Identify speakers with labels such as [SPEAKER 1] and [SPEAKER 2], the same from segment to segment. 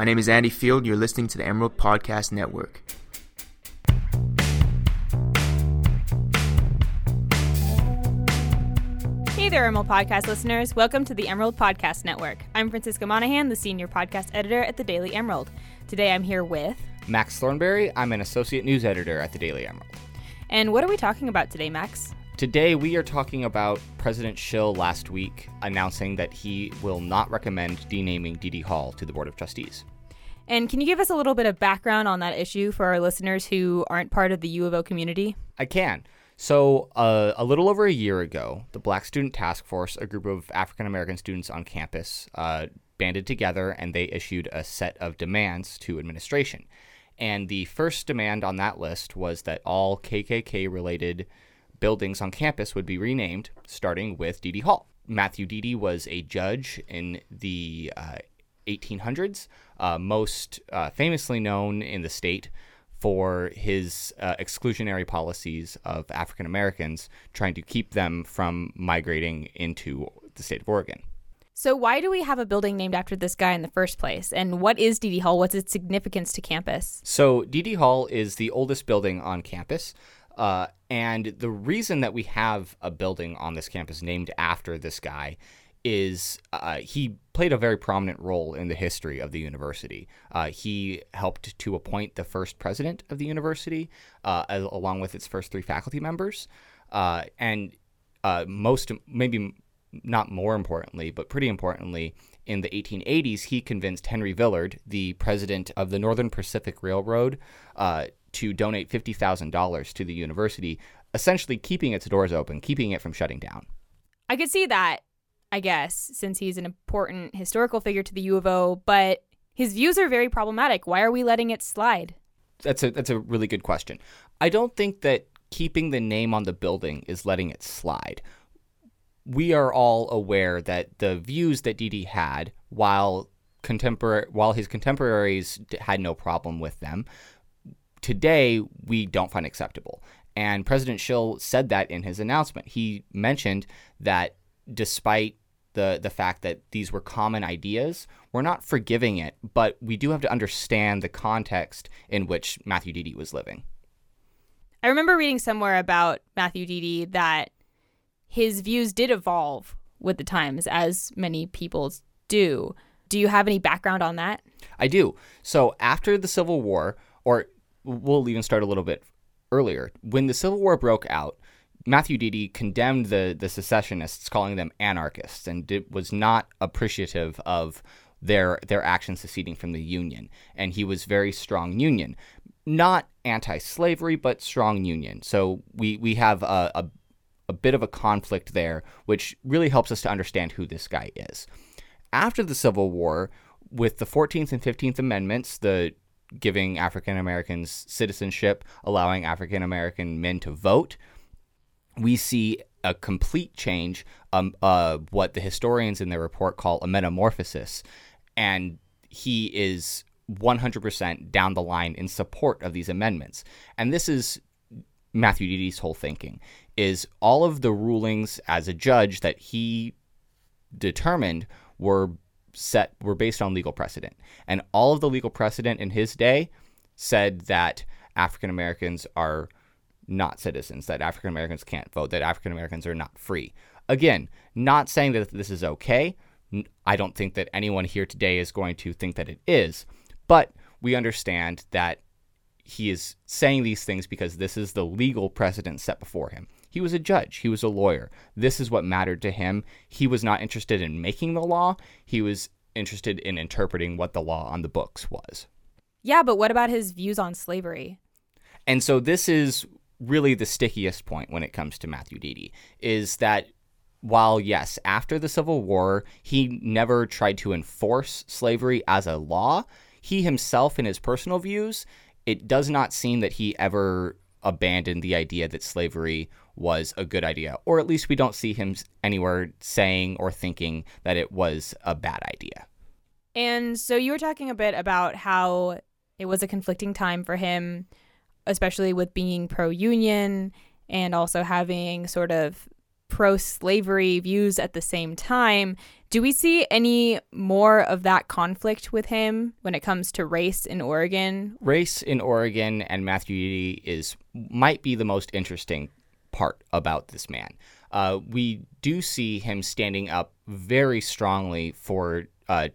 [SPEAKER 1] My name is Andy Field. You're listening to the Emerald Podcast Network.
[SPEAKER 2] Hey there, Emerald Podcast listeners. Welcome to the Emerald Podcast Network. I'm Francisca Monahan, the senior podcast editor at the Daily Emerald. Today I'm here with.
[SPEAKER 3] Max Thornberry. I'm an associate news editor at the Daily Emerald.
[SPEAKER 2] And what are we talking about today, Max?
[SPEAKER 3] Today we are talking about President Schill last week announcing that he will not recommend denaming Dee Hall to the Board of Trustees.
[SPEAKER 2] And can you give us a little bit of background on that issue for our listeners who aren't part of the U of O community?
[SPEAKER 3] I can. So, uh, a little over a year ago, the Black Student Task Force, a group of African American students on campus, uh, banded together and they issued a set of demands to administration. And the first demand on that list was that all KKK related buildings on campus would be renamed, starting with Deady Hall. Matthew Deady was a judge in the uh, 1800s, uh, most uh, famously known in the state for his uh, exclusionary policies of African Americans, trying to keep them from migrating into the state of Oregon.
[SPEAKER 2] So, why do we have a building named after this guy in the first place? And what is Deady Hall? What's its significance to campus?
[SPEAKER 3] So, Deady Hall is the oldest building on campus. Uh, and the reason that we have a building on this campus named after this guy is uh, he played a very prominent role in the history of the university. Uh, he helped to appoint the first president of the university, uh, as, along with its first three faculty members. Uh, and uh, most, maybe not more importantly, but pretty importantly, in the 1880s, he convinced Henry Villard, the president of the Northern Pacific Railroad, uh, to donate $50,000 to the university, essentially keeping its doors open, keeping it from shutting down.
[SPEAKER 2] I could see that I guess, since he's an important historical figure to the U of O, but his views are very problematic. Why are we letting it slide?
[SPEAKER 3] That's a that's a really good question. I don't think that keeping the name on the building is letting it slide. We are all aware that the views that Dee had, while contemporary while his contemporaries had no problem with them, today we don't find acceptable. And President Schill said that in his announcement. He mentioned that despite the the fact that these were common ideas. We're not forgiving it, but we do have to understand the context in which Matthew Deady was living.
[SPEAKER 2] I remember reading somewhere about Matthew Deady that his views did evolve with the times, as many people's do. Do you have any background on that?
[SPEAKER 3] I do. So after the Civil War, or we'll even start a little bit earlier, when the Civil War broke out, Matthew Deady condemned the the secessionists, calling them anarchists, and did, was not appreciative of their their actions seceding from the Union. And he was very strong Union, not anti-slavery, but strong Union. So we we have a, a a bit of a conflict there, which really helps us to understand who this guy is. After the Civil War, with the 14th and 15th Amendments, the giving African Americans citizenship, allowing African American men to vote, we see a complete change, um, uh, what the historians in their report call a metamorphosis. And he is 100% down the line in support of these amendments. And this is Matthew Deady's whole thinking is all of the rulings as a judge that he determined were set were based on legal precedent. And all of the legal precedent in his day said that African Americans are not citizens, that African Americans can't vote, that African Americans are not free. Again, not saying that this is okay. I don't think that anyone here today is going to think that it is, but we understand that he is saying these things because this is the legal precedent set before him. He was a judge, he was a lawyer. This is what mattered to him. He was not interested in making the law, he was interested in interpreting what the law on the books was.
[SPEAKER 2] Yeah, but what about his views on slavery?
[SPEAKER 3] And so this is really the stickiest point when it comes to Matthew Deady is that while yes, after the Civil War, he never tried to enforce slavery as a law, he himself, in his personal views, it does not seem that he ever abandoned the idea that slavery was a good idea, or at least we don't see him anywhere saying or thinking that it was a bad idea.
[SPEAKER 2] And so you were talking a bit about how it was a conflicting time for him especially with being pro union and also having sort of pro slavery views at the same time. Do we see any more of that conflict with him when it comes to race in Oregon?
[SPEAKER 3] Race in Oregon and Matthew Deady is might be the most interesting part about this man. Uh, we do see him standing up very strongly for uh,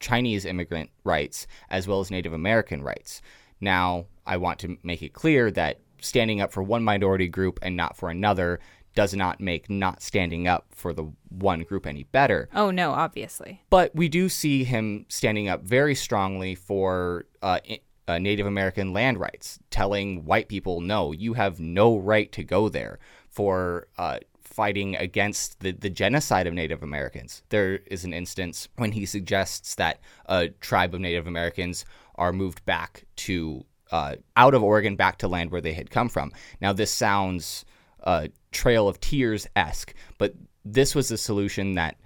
[SPEAKER 3] Chinese immigrant rights as well as Native American rights. Now, I want to make it clear that standing up for one minority group and not for another does not make not standing up for the one group any better.
[SPEAKER 2] Oh, no, obviously.
[SPEAKER 3] But we do see him standing up very strongly for uh, uh, Native American land rights, telling white people, no, you have no right to go there, for uh, fighting against the, the genocide of Native Americans. There is an instance when he suggests that a tribe of Native Americans are moved back to uh, out of Oregon back to land where they had come from. Now, this sounds uh, Trail of Tears esque, but this was the solution that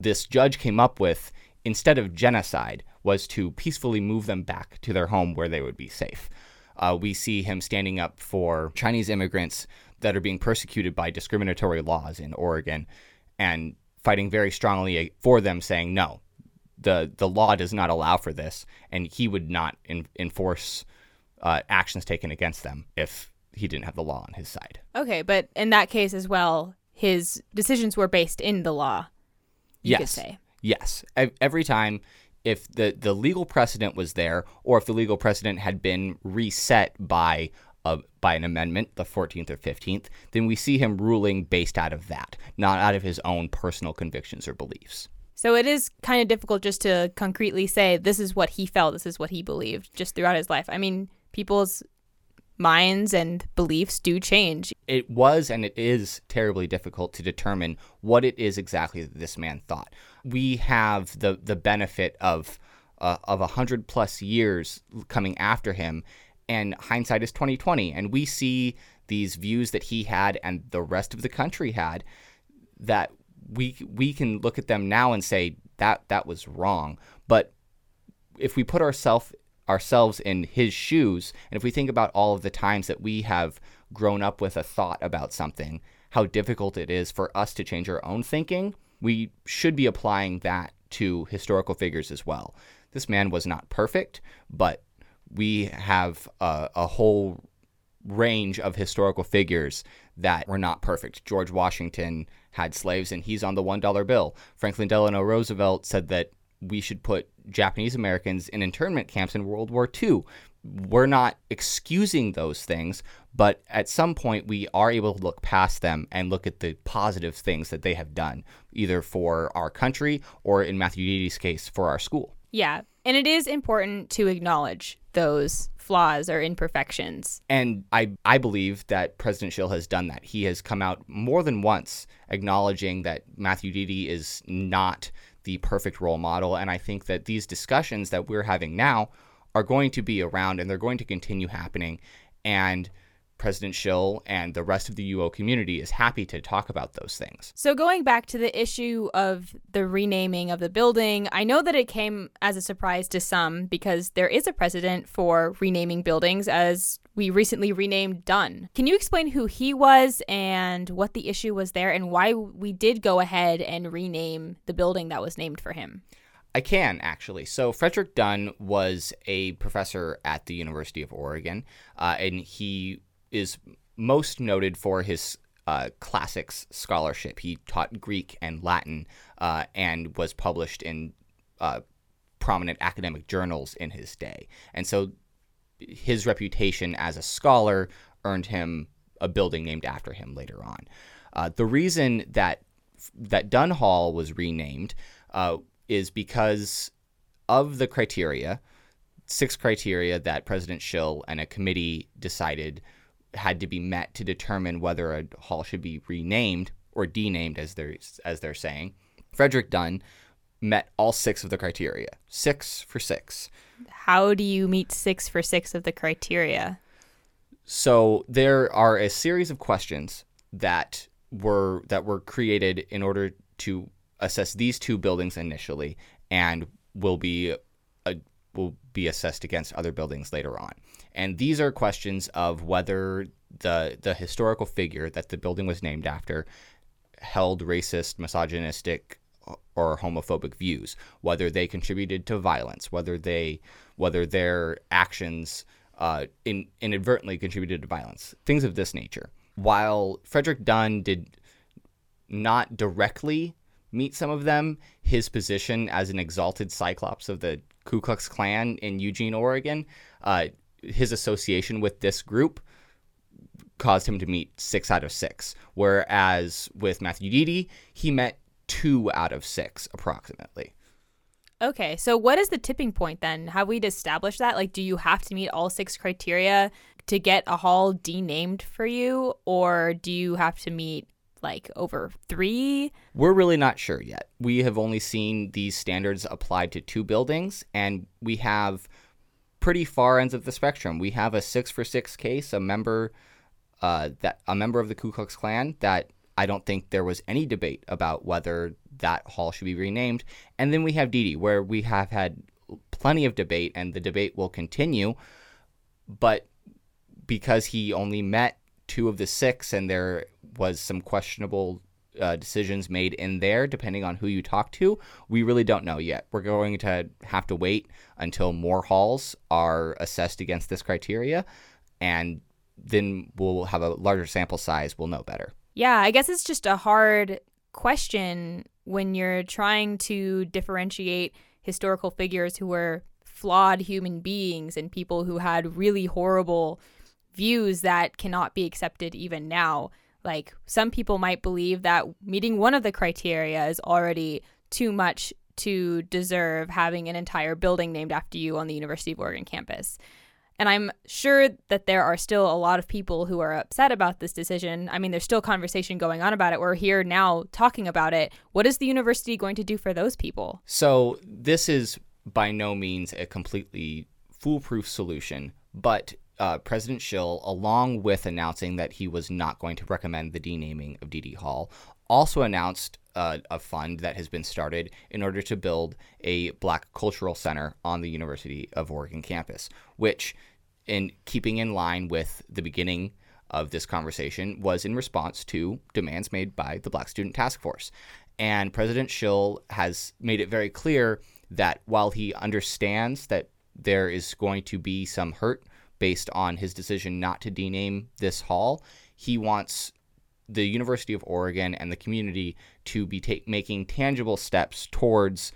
[SPEAKER 3] this judge came up with instead of genocide was to peacefully move them back to their home where they would be safe. Uh, we see him standing up for Chinese immigrants that are being persecuted by discriminatory laws in Oregon and fighting very strongly for them, saying no, the the law does not allow for this, and he would not in, enforce uh, actions taken against them if he didn't have the law on his side.
[SPEAKER 2] Okay, but in that case as well, his decisions were based in the law. You
[SPEAKER 3] yes.
[SPEAKER 2] could say.
[SPEAKER 3] Yes. Every time if the, the legal precedent was there or if the legal precedent had been reset by a, by an amendment, the 14th or 15th, then we see him ruling based out of that, not out of his own personal convictions or beliefs.
[SPEAKER 2] So it is kind of difficult just to concretely say this is what he felt, this is what he believed just throughout his life. I mean, people's minds and beliefs do change.
[SPEAKER 3] It was and it is terribly difficult to determine what it is exactly that this man thought. We have the the benefit of uh, of a hundred plus years coming after him, and hindsight is twenty twenty, and we see these views that he had and the rest of the country had that we we can look at them now and say that that was wrong, but if we put ourselves ourselves in his shoes, and if we think about all of the times that we have grown up with a thought about something, how difficult it is for us to change our own thinking, we should be applying that to historical figures as well. This man was not perfect, but we have a, a whole range of historical figures that were not perfect. George Washington had slaves and he's on the $1 bill. Franklin Delano Roosevelt said that we should put Japanese Americans in internment camps in World War II. We're not excusing those things, but at some point we are able to look past them and look at the positive things that they have done, either for our country or in Matthew Deady's case, for our school.
[SPEAKER 2] Yeah. And it is important to acknowledge those flaws or imperfections.
[SPEAKER 3] And I, I believe that President Schill has done that. He has come out more than once acknowledging that Matthew Deady is not the perfect role model. And I think that these discussions that we're having now are going to be around and they're going to continue happening. And President Schill and the rest of the UO community is happy to talk about those things.
[SPEAKER 2] So, going back to the issue of the renaming of the building, I know that it came as a surprise to some because there is a precedent for renaming buildings, as we recently renamed Dunn. Can you explain who he was and what the issue was there and why we did go ahead and rename the building that was named for him?
[SPEAKER 3] I can actually. So Frederick Dunn was a professor at the University of Oregon, uh, and he is most noted for his uh, classics scholarship. He taught Greek and Latin uh, and was published in uh, prominent academic journals in his day. And so his reputation as a scholar earned him a building named after him later on. Uh, the reason that that Dunn Hall was renamed uh, is because of the criteria, six criteria that President Schill and a committee decided had to be met to determine whether a hall should be renamed or denamed, as they're as they're saying. Frederick Dunn met all six of the criteria. Six for six.
[SPEAKER 2] How do you meet six for six of the criteria?
[SPEAKER 3] So there are a series of questions that were that were created in order to assess these two buildings initially, and will be uh, will be assessed against other buildings later on. And these are questions of whether the the historical figure that the building was named after held racist, misogynistic, or homophobic views, whether they contributed to violence, whether they whether their actions uh, in, inadvertently contributed to violence, things of this nature. While Frederick Dunn did not directly meet some of them, his position as an exalted cyclops of the Ku Klux Klan in Eugene, Oregon, uh, his association with this group caused him to meet six out of six. Whereas with Matthew Deady, he met two out of six approximately.
[SPEAKER 2] Okay, so what is the tipping point then? Have we established that? Like, do you have to meet all six criteria to get a hall denamed for you, or do you have to meet like over three?
[SPEAKER 3] We're really not sure yet. We have only seen these standards applied to two buildings, and we have pretty far ends of the spectrum. We have a six for six case, a member uh, that a member of the Ku Klux Klan that I don't think there was any debate about whether that hall should be renamed. And then we have Deady, where we have had plenty of debate, and the debate will continue. But because he only met two of the six, and there was some questionable uh, decisions made in there, depending on who you talk to, we really don't know yet. We're going to have to wait until more halls are assessed against this criteria, and then we'll have a larger sample size. We'll know better.
[SPEAKER 2] Yeah, I guess it's just a hard question when you're trying to differentiate historical figures who were flawed human beings and people who had really horrible views that cannot be accepted even now. Like some people might believe that meeting one of the criteria is already too much to deserve having an entire building named after you on the University of Oregon campus. And I'm sure that there are still a lot of people who are upset about this decision. I mean, there's still conversation going on about it. We're here now talking about it. What is the university going to do for those people?
[SPEAKER 3] So, this is by no means a completely foolproof solution, but uh, President Schill, along with announcing that he was not going to recommend the denaming of Deady Hall, also announced uh, a fund that has been started in order to build a Black Cultural Center on the University of Oregon campus, which in keeping in line with the beginning of this conversation was in response to demands made by the Black Student Task Force. And President Schill has made it very clear that while he understands that there is going to be some hurt based on his decision not to dename this hall, he wants the University of Oregon and the community to be ta- making tangible steps towards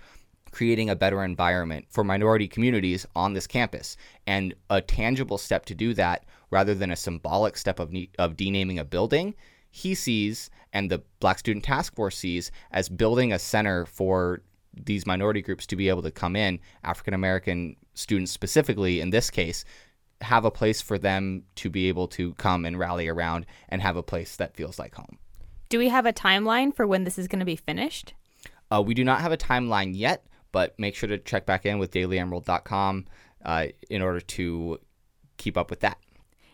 [SPEAKER 3] creating a better environment for minority communities on this campus. And a tangible step to do that, rather than a symbolic step of, ne- of denaming a building, he sees and the Black Student Task Force sees as building a center for these minority groups to be able to come in, African American students specifically in this case, have a place for them to be able to come and rally around and have a place that feels like home.
[SPEAKER 2] Do we have a timeline for when this is going to be finished?
[SPEAKER 3] Uh, we do not have a timeline yet, but make sure to check back in with dailyemerald.com uh, in order to keep up with that.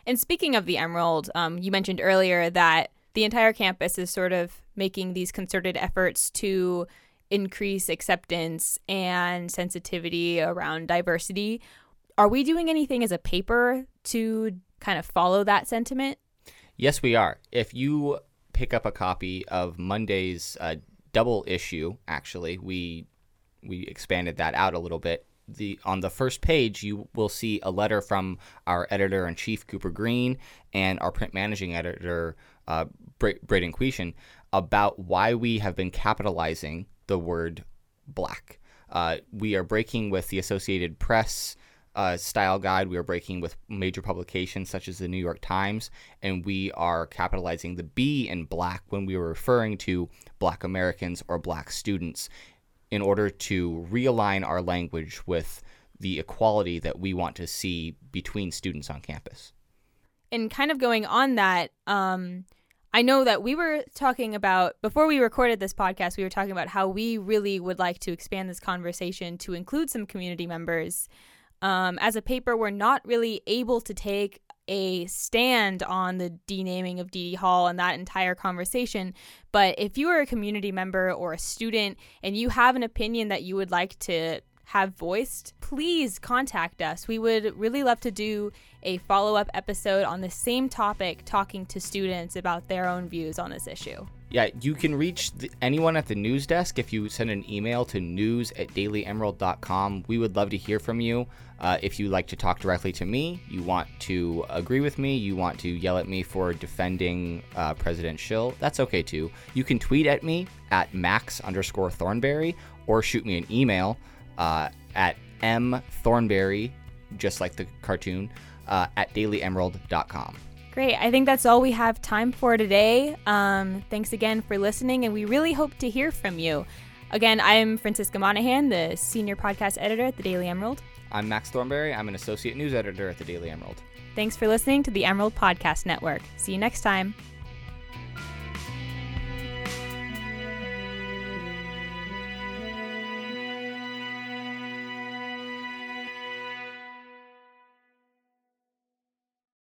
[SPEAKER 2] And speaking of the Emerald, um, you mentioned earlier that the entire campus is sort of making these concerted efforts to increase acceptance and sensitivity around diversity. Are we doing anything as a paper to kind of follow that sentiment?
[SPEAKER 3] Yes, we are. If you pick up a copy of Monday's uh, double issue, actually, we we expanded that out a little bit. The on the first page, you will see a letter from our editor in chief Cooper Green and our print managing editor uh, Braden Quishan about why we have been capitalizing the word black. Uh, we are breaking with the Associated Press uh, style guide. We are breaking with major publications such as the New York Times, and we are capitalizing the B in black when we were referring to black Americans or black students in order to realign our language with the equality that we want to see between students on campus.
[SPEAKER 2] And kind of going on that, um, I know that we were talking about, before we recorded this podcast, we were talking about how we really would like to expand this conversation to include some community members. Um, as a paper, we're not really able to take a stand on the denaming of Deady Hall and that entire conversation. But if you are a community member or a student and you have an opinion that you would like to have voiced, please contact us. We would really love to do a follow up episode on the same topic, talking to students about their own views on this issue.
[SPEAKER 3] Yeah, you can reach the, anyone at the news desk if you send an email to news at dailyemerald.com. We would love to hear from you. Uh, if you like to talk directly to me, you want to agree with me, you want to yell at me for defending uh, President Schill, that's okay too. You can tweet at me at max underscore thornberry or shoot me an email uh, at mthornberry, just like the cartoon, uh, at dailyemerald.com.
[SPEAKER 2] Great. I think that's all we have time for today. Um, thanks again for listening, and we really hope to hear from you. Again, I'm Francisca Monahan, the senior podcast editor at the Daily Emerald.
[SPEAKER 3] I'm Max Thornberry. I'm an associate news editor at the Daily Emerald.
[SPEAKER 2] Thanks for listening to the Emerald Podcast Network. See you next time.